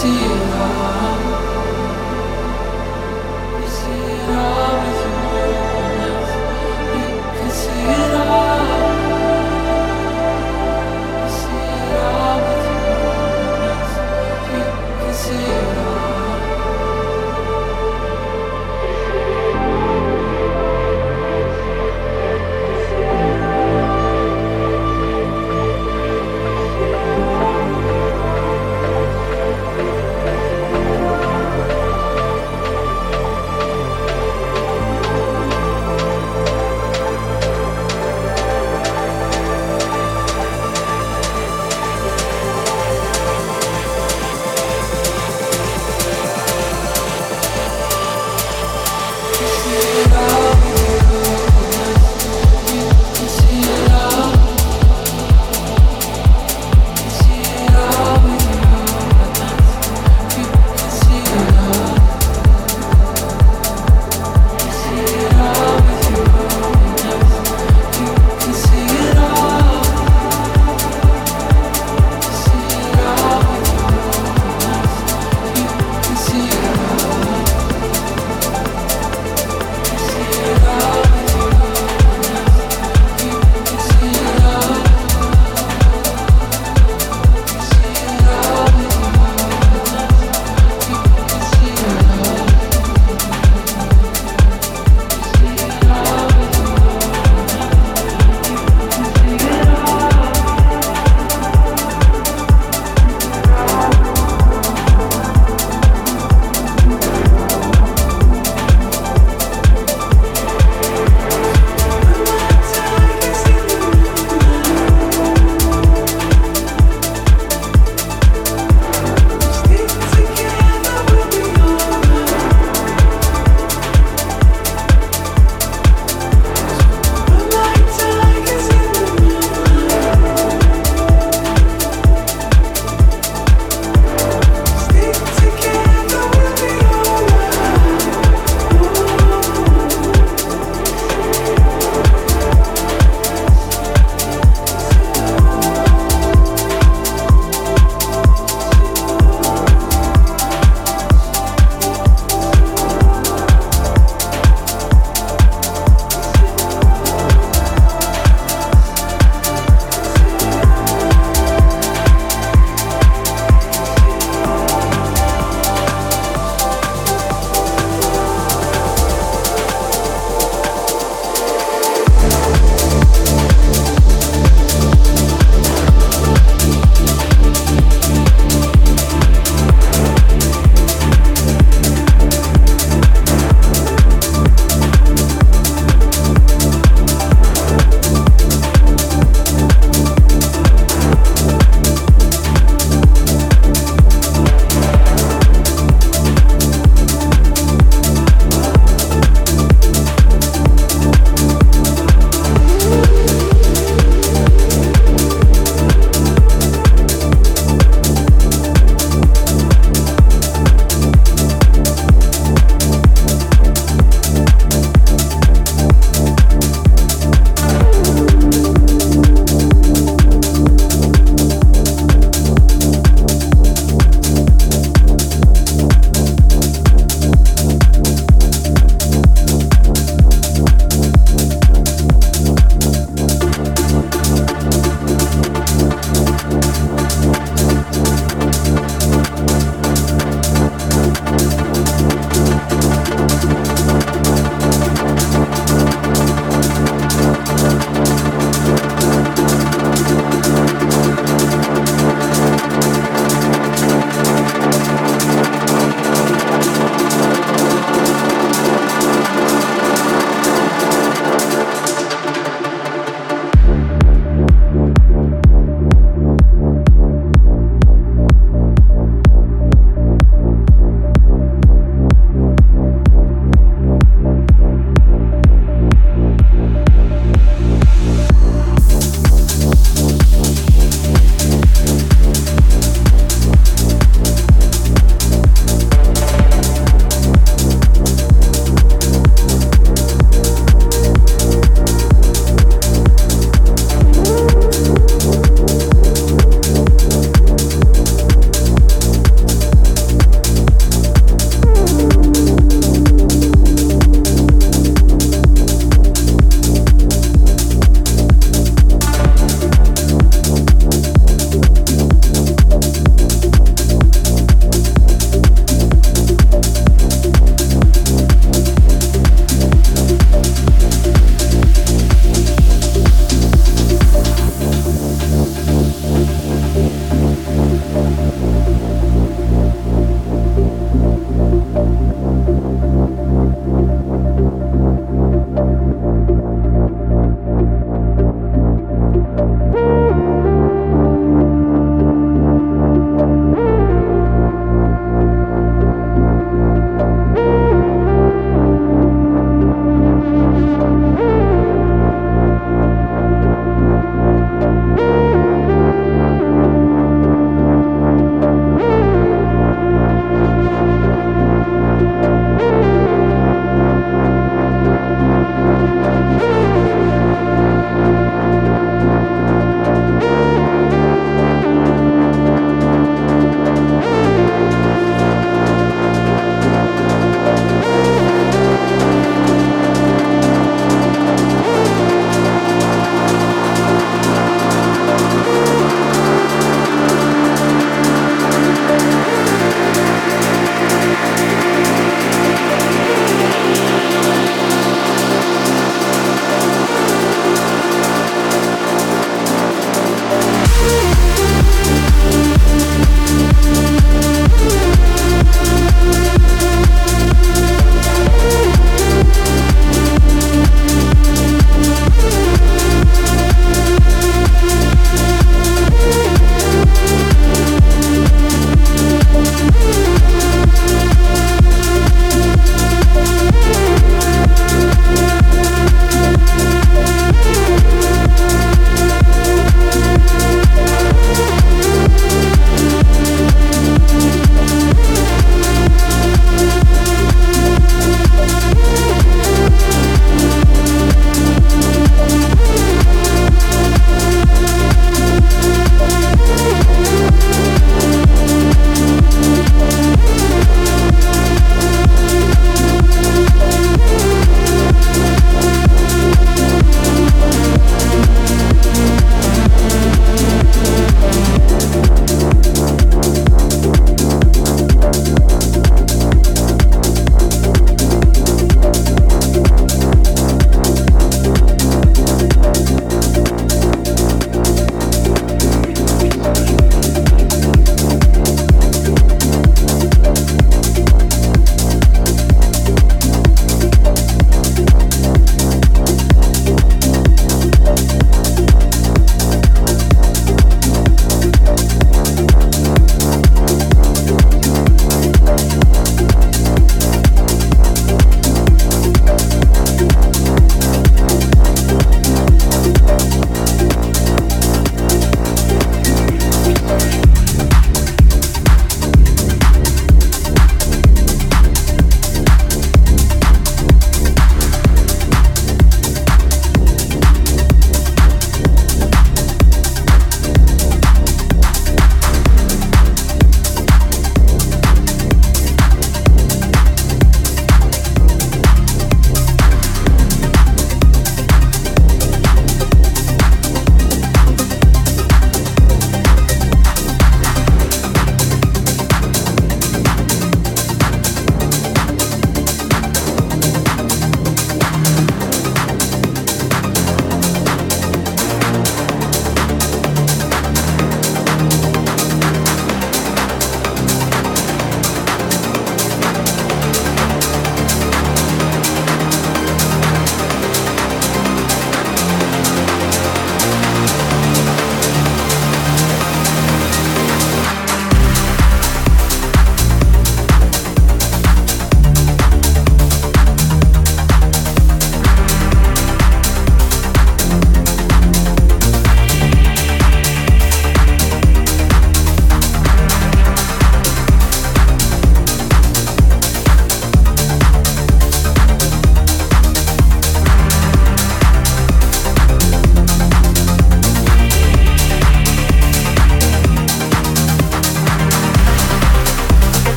see it all.